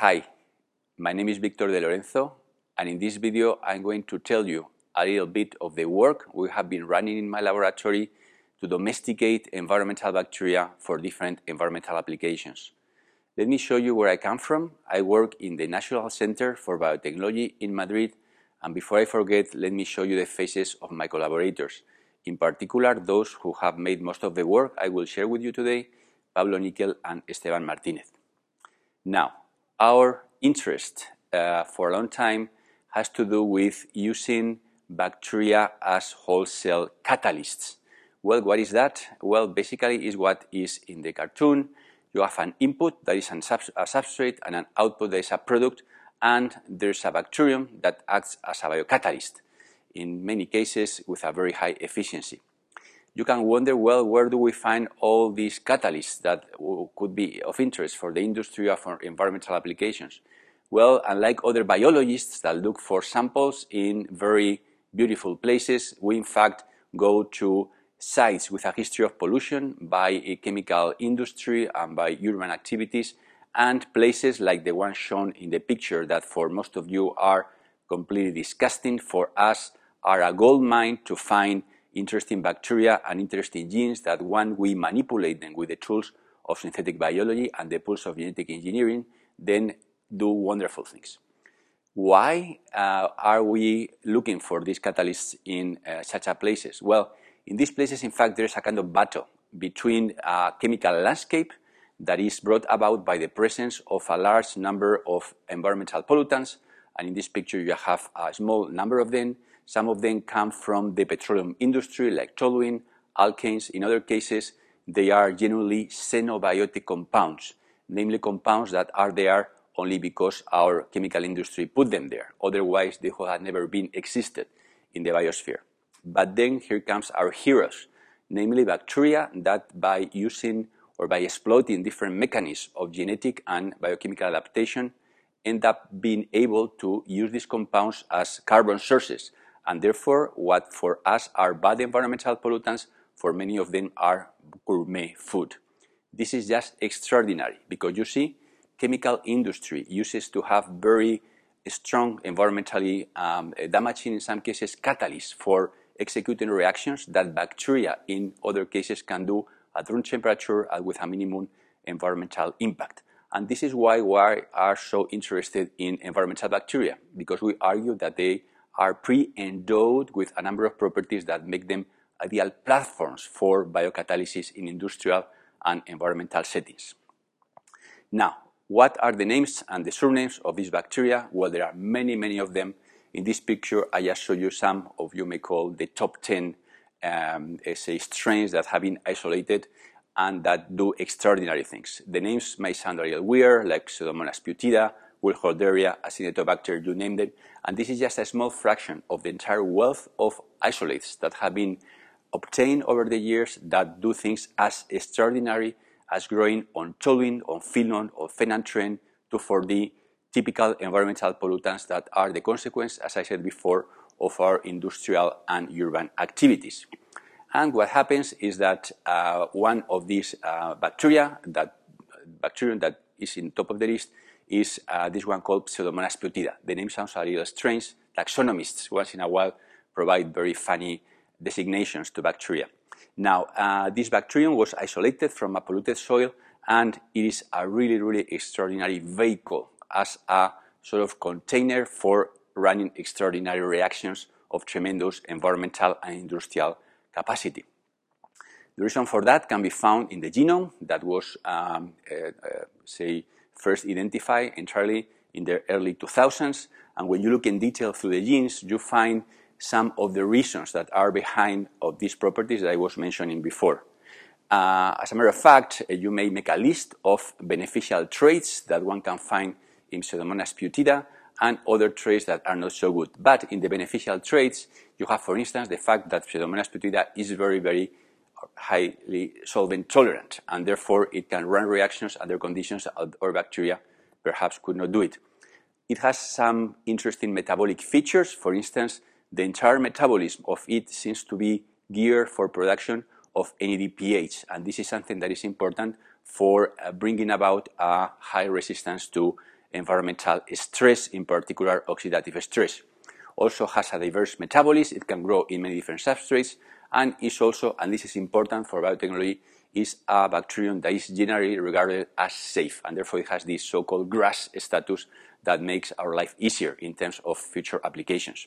Hi, my name is Victor de Lorenzo, and in this video I'm going to tell you a little bit of the work we have been running in my laboratory to domesticate environmental bacteria for different environmental applications. Let me show you where I come from. I work in the National Center for Biotechnology in Madrid, and before I forget, let me show you the faces of my collaborators, in particular those who have made most of the work I will share with you today, Pablo Nickel and Esteban Martinez. Now, our interest uh, for a long time has to do with using bacteria as wholesale catalysts. Well, what is that? Well, basically is what is in the cartoon. You have an input that is a substrate and an output that is a product, and there's a bacterium that acts as a biocatalyst, in many cases with a very high efficiency. You can wonder, well, where do we find all these catalysts that could be of interest for the industry or for environmental applications? Well, unlike other biologists that look for samples in very beautiful places, we in fact go to sites with a history of pollution by a chemical industry and by urban activities and places like the one shown in the picture that for most of you are completely disgusting for us are a gold mine to find interesting bacteria and interesting genes that when we manipulate them with the tools of synthetic biology and the tools of genetic engineering, then do wonderful things. Why uh, are we looking for these catalysts in uh, such a places? Well, in these places, in fact, there's a kind of battle between a chemical landscape that is brought about by the presence of a large number of environmental pollutants. And in this picture, you have a small number of them. Some of them come from the petroleum industry, like toluene, alkanes. In other cases, they are generally xenobiotic compounds, namely compounds that are there only because our chemical industry put them there. Otherwise, they would have never been existed in the biosphere. But then here comes our heroes, namely bacteria that by using or by exploiting different mechanisms of genetic and biochemical adaptation end up being able to use these compounds as carbon sources. And therefore, what for us are bad environmental pollutants, for many of them are gourmet food. This is just extraordinary because you see, chemical industry uses to have very strong environmentally um, damaging, in some cases, catalysts for executing reactions that bacteria in other cases can do at room temperature and with a minimum environmental impact. And this is why we are so interested in environmental bacteria, because we argue that they are pre-endowed with a number of properties that make them ideal platforms for biocatalysis in industrial and environmental settings. Now, what are the names and the surnames of these bacteria? Well, there are many, many of them. In this picture, I just show you some of you may call the top 10 um, say strains that have been isolated and that do extraordinary things. The names may sound a little weird, like Pseudomonas putida, Wilholderia, Acinetobacter, you name them. And this is just a small fraction of the entire wealth of isolates that have been obtained over the years that do things as extraordinary as growing on toluene, on phenol, on phenanthrene, 2,4-D, typical environmental pollutants that are the consequence, as I said before, of our industrial and urban activities. And what happens is that uh, one of these uh, bacteria, that bacterium that is in top of the list, is uh, this one called Pseudomonas putida. The name sounds a little strange. Taxonomists, once in a while, provide very funny designations to bacteria. Now, uh, this bacterium was isolated from a polluted soil, and it is a really, really extraordinary vehicle as a sort of container for running extraordinary reactions of tremendous environmental and industrial capacity. The reason for that can be found in the genome that was, um, uh, uh, say, first identified entirely in the early 2000s. And when you look in detail through the genes, you find some of the reasons that are behind of these properties that I was mentioning before. Uh, as a matter of fact, uh, you may make a list of beneficial traits that one can find in Pseudomonas putida and other traits that are not so good. But in the beneficial traits, you have, for instance, the fact that Pseudomonas putida is very, very highly solvent tolerant, and therefore it can run reactions under conditions that bacteria perhaps could not do it. It has some interesting metabolic features. For instance, the entire metabolism of it seems to be geared for production of NADPH, and this is something that is important for uh, bringing about a high resistance to environmental stress, in particular oxidative stress. Also has a diverse metabolism. It can grow in many different substrates and is also, and this is important for biotechnology, is a bacterium that is generally regarded as safe and therefore it has this so-called GRAS status that makes our life easier in terms of future applications.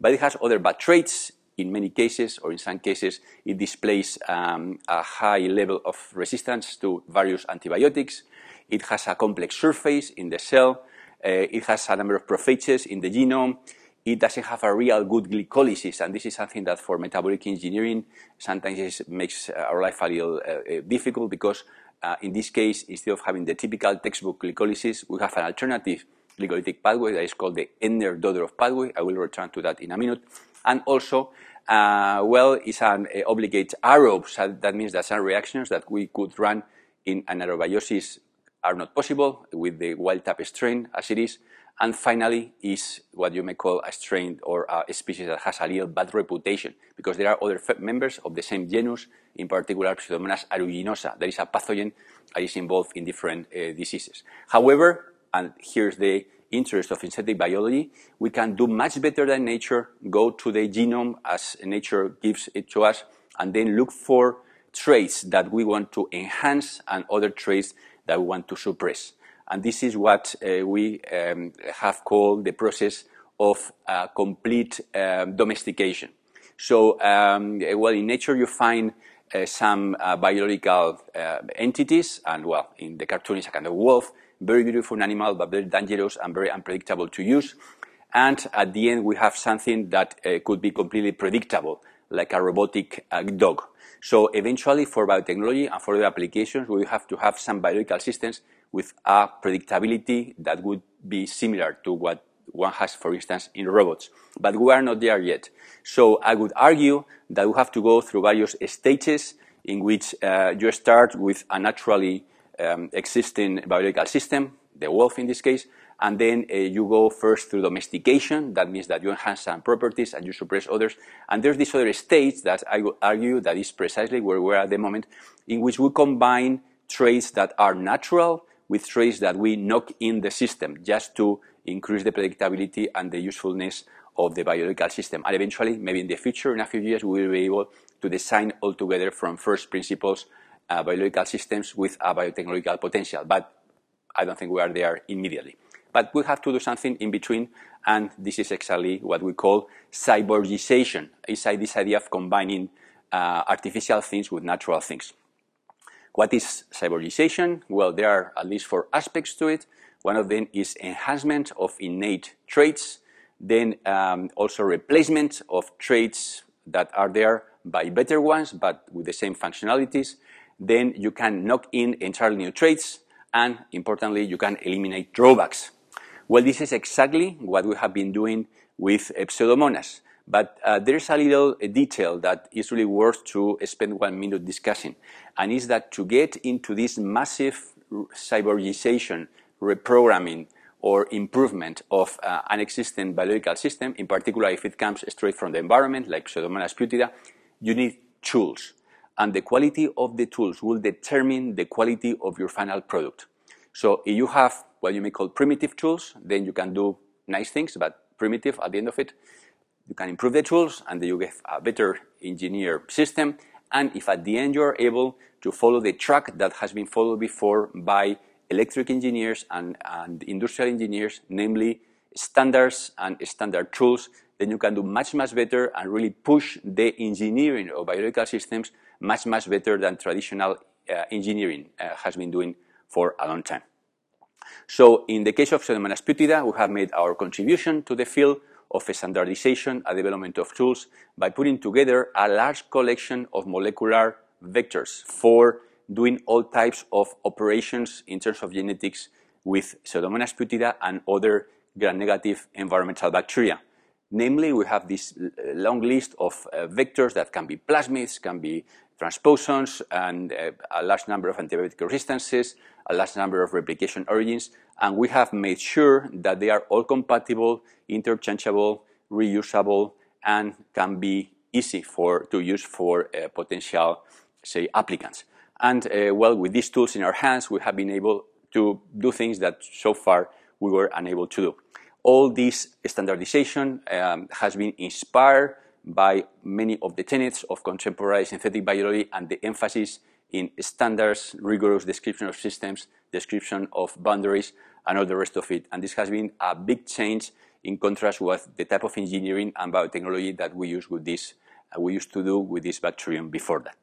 But it has other bad traits. In many cases, or in some cases, it displays um, a high level of resistance to various antibiotics. It has a complex surface in the cell. Uh, it has a number of prophages in the genome it doesn't have a real good glycolysis, and this is something that for metabolic engineering sometimes makes our life a little uh, uh, difficult because uh, in this case, instead of having the typical textbook glycolysis, we have an alternative glycolytic pathway that is called the Ender-Dodorov pathway. I will return to that in a minute. And also, uh, well, it's an uh, obligate aerobe, so that means that some reactions that we could run in anaerobiosis are not possible with the wild type strain as it is. And finally is what you may call a strain or a species that has a little bad reputation because there are other members of the same genus, in particular Pseudomonas aeruginosa. There is a pathogen that is involved in different uh, diseases. However, and here's the interest of synthetic biology, we can do much better than nature, go to the genome as nature gives it to us, and then look for traits that we want to enhance and other traits that we want to suppress. And this is what uh, we um, have called the process of uh, complete um, domestication. So, um, well, in nature you find uh, some uh, biological uh, entities, and well, in the cartoon is a kind of wolf, very beautiful animal, but very dangerous and very unpredictable to use. And at the end, we have something that uh, could be completely predictable, like a robotic dog. So eventually, for biotechnology and for other applications, we have to have some biological systems with a predictability that would be similar to what one has, for instance, in robots. But we are not there yet. So I would argue that we have to go through various stages in which uh, you start with a naturally um, existing biological system, the wolf in this case, and then uh, you go first through domestication. That means that you enhance some properties and you suppress others. And there's this other stage that I would argue that is precisely where we're at the moment, in which we combine traits that are natural with traits that we knock in the system just to increase the predictability and the usefulness of the biological system. And eventually, maybe in the future, in a few years, we will be able to design altogether from first principles uh, biological systems with a biotechnological potential. But I don't think we are there immediately. But we have to do something in between, and this is exactly what we call cyborgization. It's this idea of combining uh, artificial things with natural things. What is cyborgization? Well, there are at least four aspects to it. One of them is enhancement of innate traits, then um, also replacement of traits that are there by better ones, but with the same functionalities. Then you can knock in entirely new traits, and importantly, you can eliminate drawbacks. Well, this is exactly what we have been doing with Pseudomonas. But uh, there's a little a detail that is really worth to spend one minute discussing, and is that to get into this massive cyborgization, reprogramming, or improvement of uh, an existing biological system, in particular if it comes straight from the environment, like Pseudomonas putida, you need tools. And the quality of the tools will determine the quality of your final product. So if you have what you may call primitive tools, then you can do nice things, but primitive at the end of it you can improve the tools and you get a better engineer system. And if at the end you're able to follow the track that has been followed before by electric engineers and, and industrial engineers, namely standards and standard tools, then you can do much, much better and really push the engineering of biological systems much, much better than traditional uh, engineering uh, has been doing for a long time. So in the case of Pseudomonas putida, we have made our contribution to the field of standardization and development of tools by putting together a large collection of molecular vectors for doing all types of operations in terms of genetics with Pseudomonas putida and other gram-negative environmental bacteria. Namely, we have this long list of uh, vectors that can be plasmids, can be transposons, and uh, a large number of antibiotic resistances, a large number of replication origins, and we have made sure that they are all compatible, interchangeable, reusable, and can be easy for to use for uh, potential, say, applicants. And uh, well, with these tools in our hands, we have been able to do things that so far we were unable to do. All this standardization um, has been inspired by many of the tenets of contemporary synthetic biology and the emphasis in standards, rigorous description of systems, description of boundaries, and all the rest of it. And this has been a big change in contrast with the type of engineering and biotechnology that we use with this, uh, we used to do with this bacterium before that.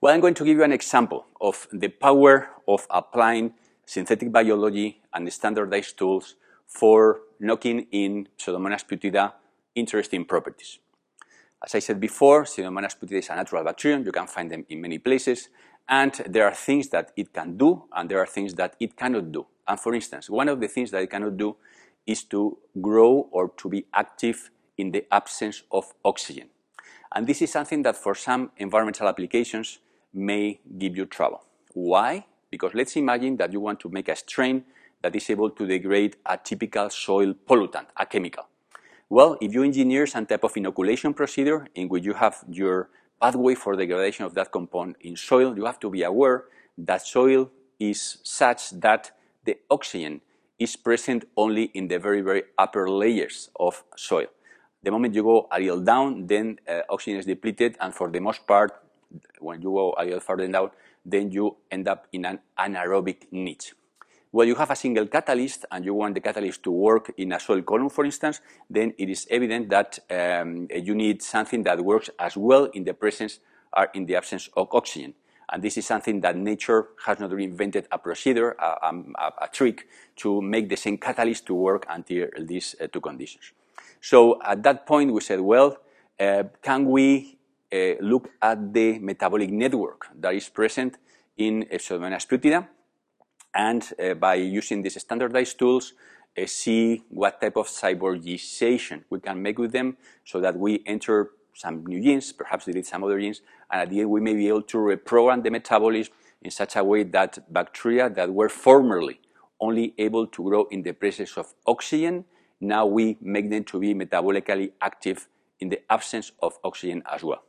Well, I'm going to give you an example of the power of applying synthetic biology and standardized tools for knocking in Pseudomonas putida interesting properties. As I said before, Pseudomonas putida is a natural bacterium. You can find them in many places. And there are things that it can do, and there are things that it cannot do. And for instance, one of the things that it cannot do is to grow or to be active in the absence of oxygen. And this is something that for some environmental applications may give you trouble. Why? Because let's imagine that you want to make a strain that is able to degrade a typical soil pollutant, a chemical. Well, if you engineer some type of inoculation procedure in which you have your pathway for degradation of that compound in soil, you have to be aware that soil is such that the oxygen is present only in the very, very upper layers of soil. The moment you go a little down, then uh, oxygen is depleted, and for the most part, when you go a little further down, then you end up in an anaerobic niche. Well, you have a single catalyst and you want the catalyst to work in a soil column, for instance, then it is evident that um, you need something that works as well in the presence or in the absence of oxygen. And this is something that nature has not reinvented a procedure, a, a, a trick to make the same catalyst to work under these uh, two conditions. So at that point, we said, well, uh, can we uh, look at the metabolic network that is present in Pseudomonas putida, and uh, by using these standardized tools, uh, see what type of cyborgization we can make with them so that we enter some new genes, perhaps delete some other genes, and at the end we may be able to reprogram the metabolism in such a way that bacteria that were formerly only able to grow in the presence of oxygen, now we make them to be metabolically active in the absence of oxygen as well.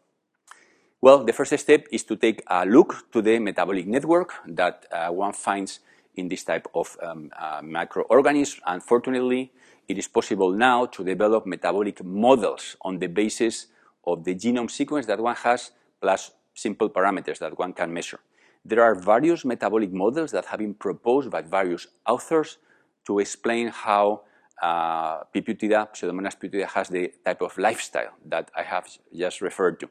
Well, the first step is to take a look to the metabolic network that uh, one finds in this type of um, uh. Unfortunately, it is possible now to develop metabolic models on the basis of the genome sequence that one has plus simple parameters that one can measure. There are various metabolic models that have been proposed by various authors to explain how uh, P. Pseudomonas putida, has the type of lifestyle that I have just referred to.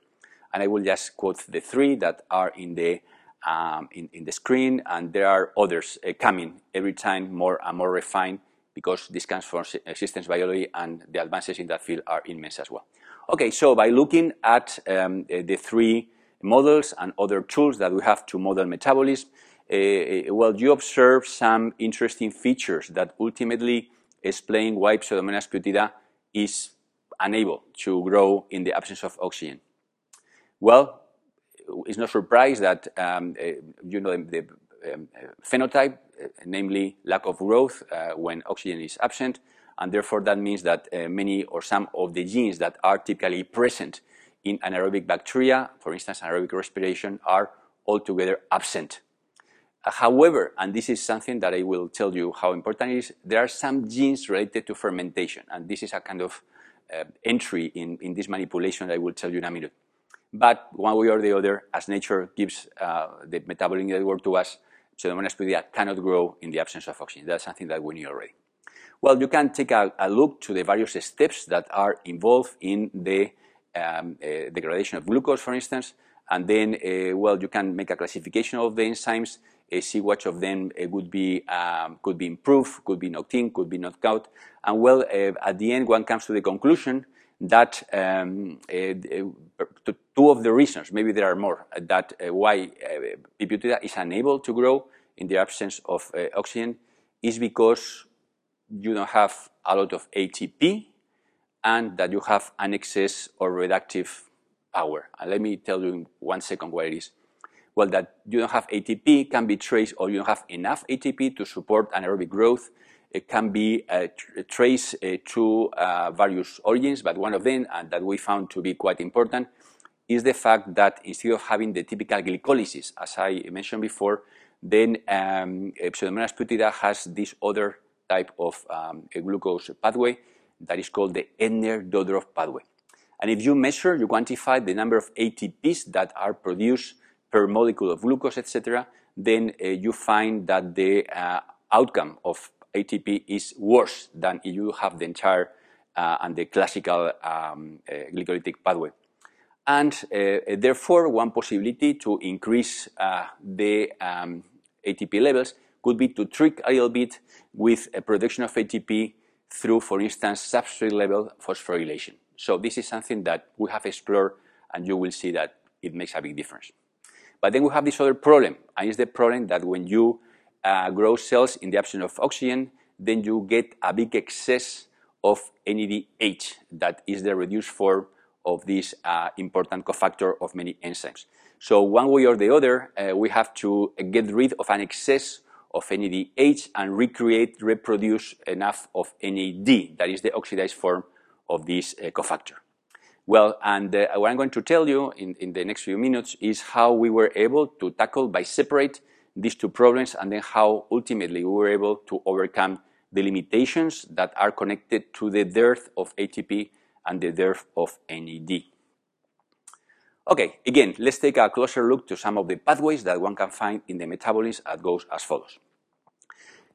And I will just quote the three that are in the, um, in, in, the screen, and there are others uh, coming every time more and more refined because this comes from systems biology and the advances in that field are immense as well. Okay, so by looking at um, the three models and other tools that we have to model metabolism, uh, well, you observe some interesting features that ultimately explain why Pseudomonas putida is unable to grow in the absence of oxygen. Well, it's no surprise that um, uh, you know the, um, phenotype, uh, namely lack of growth uh, when oxygen is absent, and therefore that means that uh, many or some of the genes that are typically present in anaerobic bacteria, for instance, anaerobic respiration, are altogether absent. However, and this is something that I will tell you how important it is, there are some genes related to fermentation, and this is a kind of uh, entry in, in this manipulation that I will tell you in a minute. But one way or the other, as nature gives uh, the metabolic network to us, Pseudomonas putida cannot grow in the absence of oxygen. That's something that we knew already. Well, you can take a, a look to the various steps that are involved in the um, uh, degradation of glucose, for instance, and then, uh, well, you can make a classification of the enzymes, uh, see which of them uh, would be, um, could be improved, could be knocked in, could be knocked out, and well, uh, at the end, one comes to the conclusion that um, uh, two of the reasons, maybe there are more, that why P. putida is unable to grow in the absence of oxygen is because you don't have a lot of ATP and that you have an excess or reductive power. And let me tell you in one second what it is. Well, that you don't have ATP can be traced or you don't have enough ATP to support anaerobic growth. Can be uh, traced uh, to uh, various origins, but one of them, and that we found to be quite important, is the fact that instead of having the typical glycolysis, as I mentioned before, then um, Pseudomonas putida has this other type of um, glucose pathway that is called the Ettner-Dodorov pathway. And if you measure, you quantify the number of ATPs that are produced per molecule of glucose, etc., then uh, you find that the uh, outcome of ATP is worse than if you have the entire uh, and the classical um, uh, glycolytic pathway. And uh, therefore, one possibility to increase uh, the um, ATP levels could be to trick a little bit with a production of ATP through, for instance, substrate level phosphorylation. So this is something that we have explored and you will see that it makes a big difference. But then we have this other problem, and it's the problem that when you uh, grow cells in the absence of oxygen, then you get a big excess of NADH, that is the reduced form of this uh, important cofactor of many enzymes. So one way or the other, uh, we have to get rid of an excess of NADH and recreate, reproduce enough of NAD, that is the oxidized form of this uh, cofactor. Well, and uh, what I'm going to tell you in, in the next few minutes is how we were able to tackle by separate these two problems and then how ultimately we were able to overcome the limitations that are connected to the dearth of ATP and the dearth of NAD. Okay, again, let's take a closer look to some of the pathways that one can find in the metabolism that goes as follows.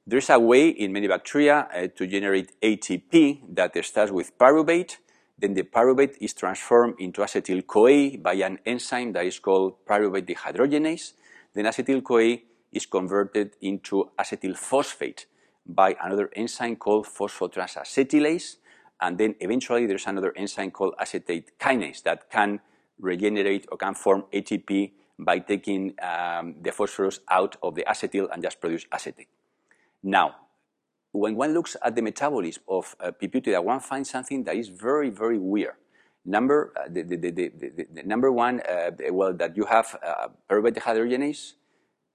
There's a way in many bacteria uh, to generate ATP that starts with pyruvate. Then the pyruvate is transformed into acetyl-CoA by an enzyme that is called pyruvate dehydrogenase. Then acetyl-CoA is converted into acetyl phosphate by another enzyme called phosphotransacetylase. And then eventually there's another enzyme called acetate kinase that can regenerate or can form ATP by taking um, the phosphorus out of the acetyl and just produce acetate. Now, when one looks at the metabolism of uh, piputida, one finds something that is very, very weird. Number, uh, the, the, the, the, number one, uh, well, that you have uh, pyruvate dehydrogenase,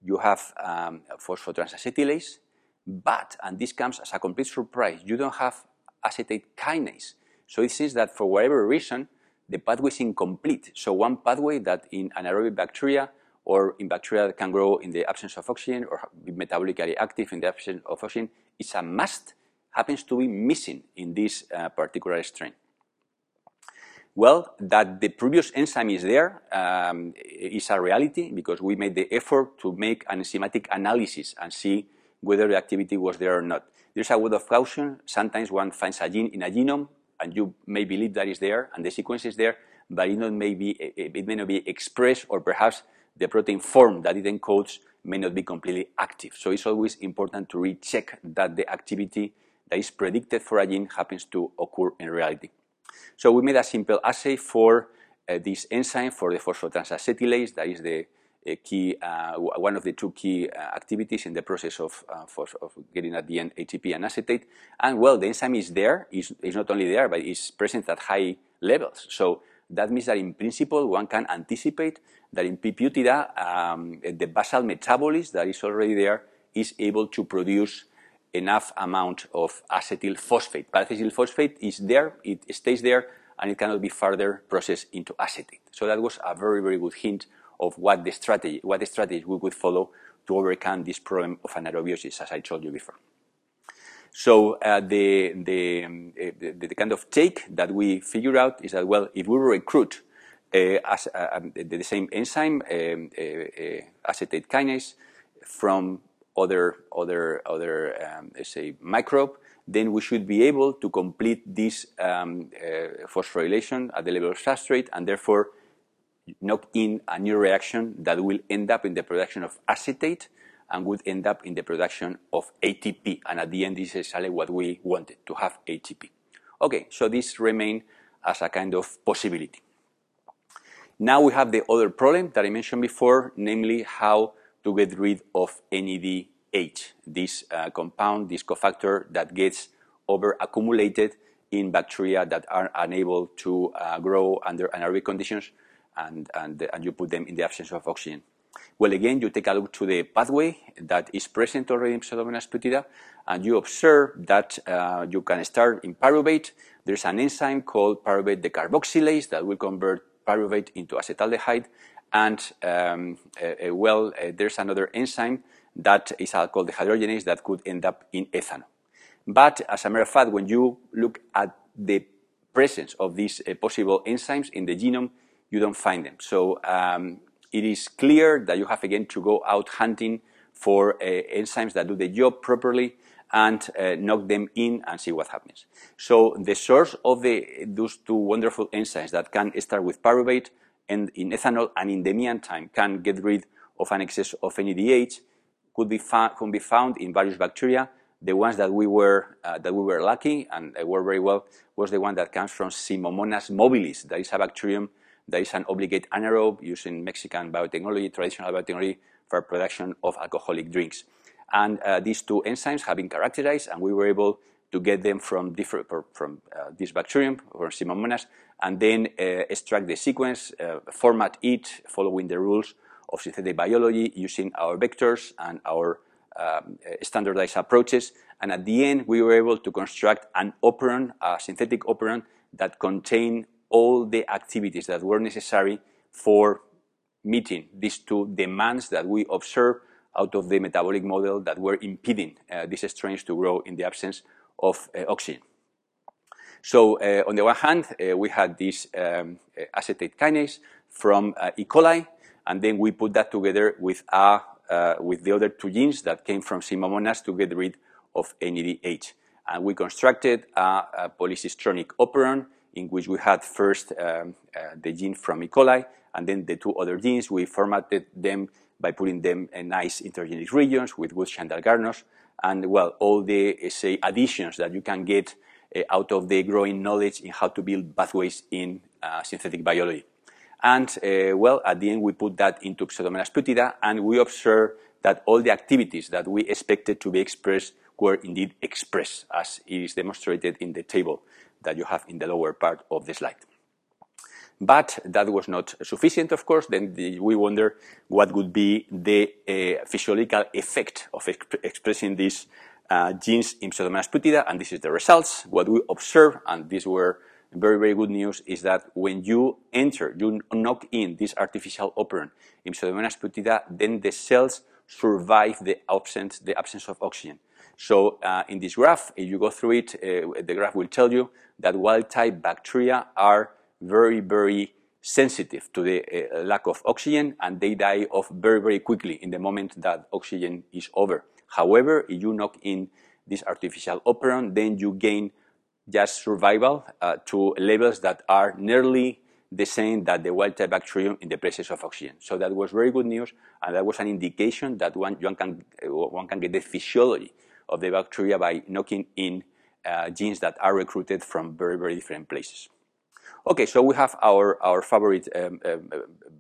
you have um, phosphotransacetylase, but, and this comes as a complete surprise, you don't have acetate kinase. So it seems that for whatever reason, the pathway is incomplete. So one pathway that in anaerobic bacteria or in bacteria that can grow in the absence of oxygen or be metabolically active in the absence of oxygen is a must, happens to be missing in this uh, particular strain. Well, that the previous enzyme is there um, is a reality because we made the effort to make an enzymatic analysis and see whether the activity was there or not. There's a word of caution. Sometimes one finds a gene in a genome and you may believe that is there and the sequence is there, but it, not may be, it may not be expressed or perhaps the protein form that it encodes may not be completely active. So it's always important to recheck that the activity that is predicted for a gene happens to occur in reality. So we made a simple assay for uh, this enzyme for the phosphotransacetylase, that is the key, uh, one of the two key uh, activities in the process of, uh, of, getting at the end ATP and acetate. And well, the enzyme is there, is not only there, but it's present at high levels. So that means that in principle, one can anticipate that in Piputida, um, the basal metabolism that is already there is able to produce enough amount of acetyl phosphate. But acetyl phosphate is there, it stays there, and it cannot be further processed into acetate. So that was a very, very good hint of what the strategy, what the strategy we would follow to overcome this problem of anaerobiosis, as I told you before. So uh, the, the, um, the, the, kind of take that we figure out is that, well, if we recruit uh, as, uh, um, the, same enzyme, um, uh, uh, acetate kinase, from other, other, other um, let's say, microbe, then we should be able to complete this um, uh, phosphorylation at the level of substrate and therefore knock in a new reaction that will end up in the production of acetate and would end up in the production of ATP. And at the end, this is exactly what we wanted, to have ATP. Okay, so this remain as a kind of possibility. Now we have the other problem that I mentioned before, namely how to get rid of NADH, this uh, compound, this cofactor that gets over accumulated in bacteria that are unable to uh, grow under anaerobic conditions and, and, and you put them in the absence of oxygen. Well, again, you take a look to the pathway that is present already in Pseudomonas putida, and you observe that uh, you can start in pyruvate. There's an enzyme called pyruvate decarboxylase that will convert pyruvate into acetaldehyde, and um, uh, uh, well, uh, there's another enzyme that is called dehydrogenase that could end up in ethanol. But as a matter of fact, when you look at the presence of these uh, possible enzymes in the genome, you don't find them. So um, it is clear that you have again to go out hunting for uh, enzymes that do the job properly and uh, knock them in and see what happens. So the source of the, those two wonderful enzymes that can start with pyruvate and in ethanol and in the meantime can get rid of an excess of NADH could be, be found in various bacteria. The ones that we were, uh, that we were lucky and uh, worked very well was the one that comes from Simomonas mobilis. That is a bacterium that is an obligate anaerobe used in Mexican biotechnology, traditional biotechnology for production of alcoholic drinks. And uh, these two enzymes have been characterized, and we were able to get them from different from uh, this bacterium, from Simomonas, and then uh, extract the sequence, uh, format it following the rules of synthetic biology using our vectors and our um, standardized approaches. And at the end, we were able to construct an operon, a synthetic operon that contained all the activities that were necessary for meeting these two demands that we observed out of the metabolic model that were impeding uh, these strains to grow in the absence of uh, oxygen. So uh, on the one hand, uh, we had this um, acetate kinase from uh, E. coli, and then we put that together with, uh, with the other two genes that came from Simomonas to get rid of NADH. And we constructed a, a polycistronic operon in which we had first um, the gene from E. coli, and then the two other genes, we formatted them by putting them in nice intergenic regions with good Chandler-Garnos, and well, all the, uh, say, additions that you can get uh, out of the growing knowledge in how to build pathways in uh, synthetic biology. And uh, well, at the end, we put that into Pseudomonas putida, and we observed that all the activities that we expected to be expressed were indeed expressed, as is demonstrated in the table that you have in the lower part of the slide. But that was not sufficient, of course. Then the, we wonder what would be the uh, physiological effect of exp expressing these uh, genes in Pseudomonas putida, and this is the results. What we observe, and these were very, very good news, is that when you enter, you knock in this artificial operon in Pseudomonas putida, then the cells survive the absence, the absence of oxygen. So uh, in this graph, if you go through it, uh, the graph will tell you that wild-type bacteria are very, very sensitive to the uh, lack of oxygen and they die off very, very quickly in the moment that oxygen is over. However, if you knock in this artificial operon, then you gain just survival uh, to levels that are nearly the same that the wild type bacterium in the presence of oxygen. So that was very good news, and that was an indication that one, one, can, uh, one can get the physiology of the bacteria by knocking in uh, genes that are recruited from very, very different places. Okay, so we have our, our favorite um, um,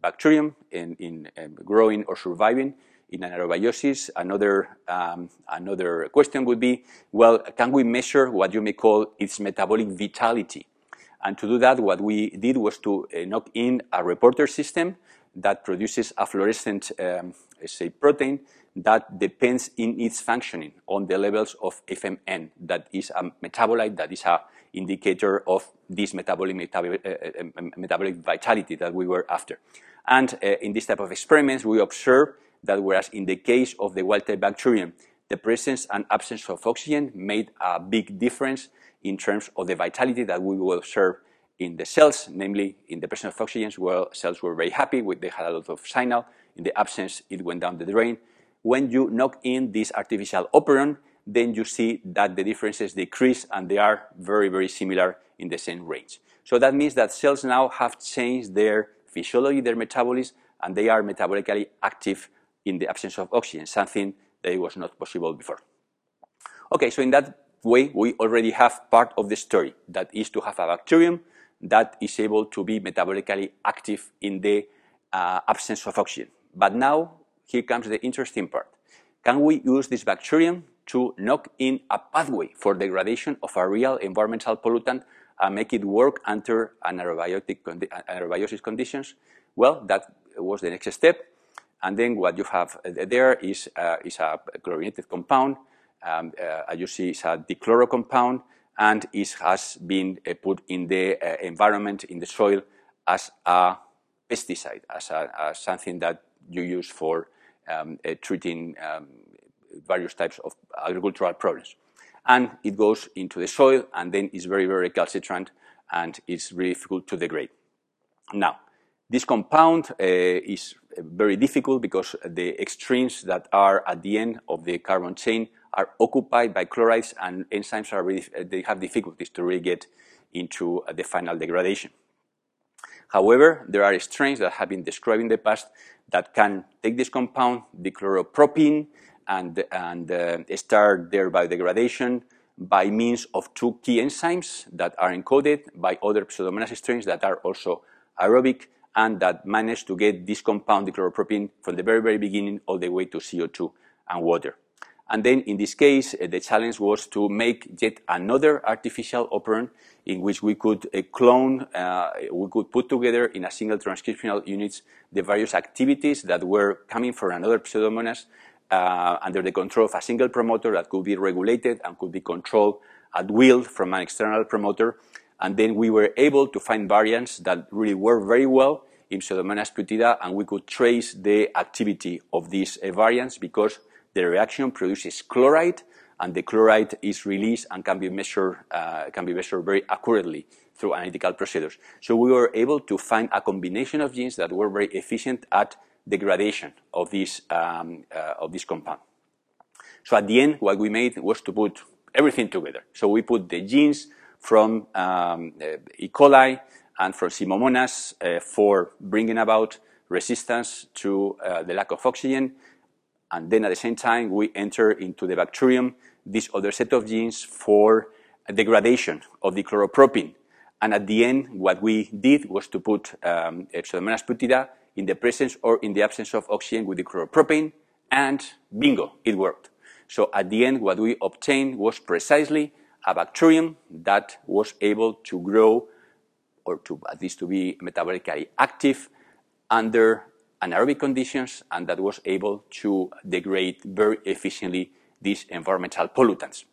bacterium in, in um, growing or surviving in anaerobiosis. Another, um, another question would be, well, can we measure what you may call its metabolic vitality? And to do that, what we did was to uh, knock in a reporter system that produces a fluorescent, um, say, protein that depends in its functioning on the levels of FMN. That is a metabolite that is a indicator of this metabolic, metabolic, uh, uh, metabolic vitality that we were after. And uh, in this type of experiments, we observe that whereas in the case of the wild-type bacterium, the presence and absence of oxygen made a big difference in terms of the vitality that we will observe in the cells, namely in the presence of oxygen, well, cells were very happy, they had a lot of signal. In the absence, it went down the drain. When you knock in this artificial operon, then you see that the differences decrease and they are very, very similar in the same range. So that means that cells now have changed their physiology, their metabolism, and they are metabolically active in the absence of oxygen, something that was not possible before. Okay, so in that way, we already have part of the story, that is to have a bacterium that is able to be metabolically active in the uh, absence of oxygen. But now, here comes the interesting part. Can we use this bacterium to knock in a pathway for degradation of a real environmental pollutant and make it work under anaerobiotic condi anaerobiosis conditions? Well, that was the next step. And then what you have there is, uh, is a chlorinated compound. Um, uh, as you see, it's a dichloro compound, and it has been uh, put in the uh, environment, in the soil, as a pesticide, as, a, as something that you use for um, uh, treating um, various types of agricultural problems. and it goes into the soil and then it's very, very recalcitrant and it's really difficult to degrade. Now, this compound uh, is very difficult because the extremes that are at the end of the carbon chain are occupied by chlorides and enzymes are really, they have difficulties to really get into the final degradation. However, there are strains that have been described in the past that can take this compound, the chloropropene, and, and uh, start their biodegradation by means of two key enzymes that are encoded by other Pseudomonas strains that are also aerobic and that managed to get this compound, the chloropropene, from the very, very beginning all the way to CO2 and water. And then in this case, uh, the challenge was to make yet another artificial operant in which we could uh, clone, uh, we could put together in a single transcriptional units the various activities that were coming from another pseudomonas under the control of a single promoter that could be regulated and could be controlled at will from an external promoter. And then we were able to find variants that really work very well in Pseudomonas putida, and we could trace the activity of these uh, variants because the reaction produces chloride, and the chloride is released and can be measured, uh, can be measured very accurately through analytical procedures. So we were able to find a combination of genes that were very efficient at degradation of this, um, uh, of this compound. So at the end, what we made was to put everything together. So we put the genes from um, E. coli and from Pseudomonas uh, for bringing about resistance to uh, the lack of oxygen, and then at the same time, we enter into the bacterium this other set of genes for degradation of the chloropropene. And at the end, what we did was to put um, Pseudomonas putida in the presence or in the absence of oxygen with the chloropropene, and bingo, it worked. So at the end, what we obtained was precisely a bacterium that was able to grow or to at least to be metabolically active under anaerobic conditions and that was able to degrade very efficiently these environmental pollutants.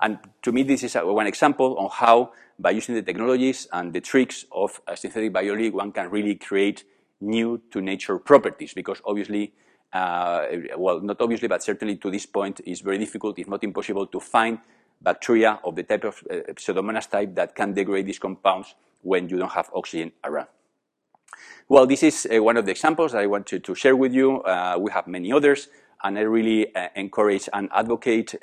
And to me, this is one example on how, by using the technologies and the tricks of synthetic biology, one can really create new to nature properties because obviously, uh, well, not obviously, but certainly to this point, it's very difficult, if not impossible, to find bacteria of the type of uh, Pseudomonas type that can degrade these compounds when you don't have oxygen around. Well, this is uh, one of the examples that I wanted to share with you. Uh, we have many others, and I really uh, encourage and advocate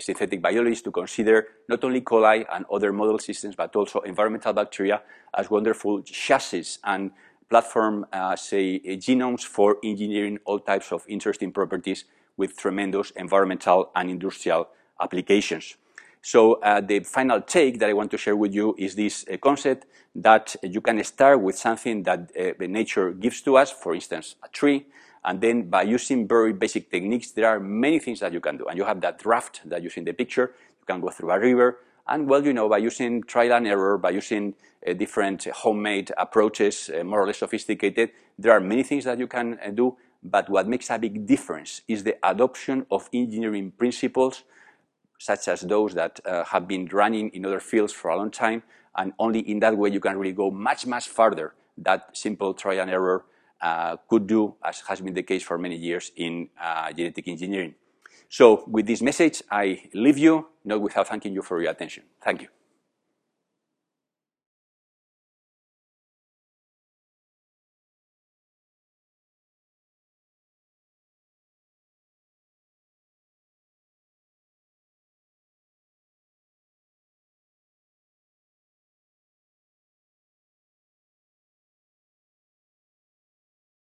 synthetic biologists to consider not only coli and other model systems, but also environmental bacteria as wonderful chassis and platform, uh, say, genomes for engineering all types of interesting properties with tremendous environmental and industrial applications. So uh, the final take that I want to share with you is this uh, concept that you can start with something that uh, nature gives to us, for instance, a tree, and then by using very basic techniques, there are many things that you can do. And you have that raft that you see in the picture. You can go through a river. And well, you know, by using trial and error, by using uh, different homemade approaches, uh, more or less sophisticated, there are many things that you can uh, do. But what makes a big difference is the adoption of engineering principles such as those that uh, have been running in other fields for a long time. And only in that way you can really go much, much further that simple trial and error uh, could do, as has been the case for many years in uh, genetic engineering. So with this message, I leave you, not without thanking you for your attention. Thank you.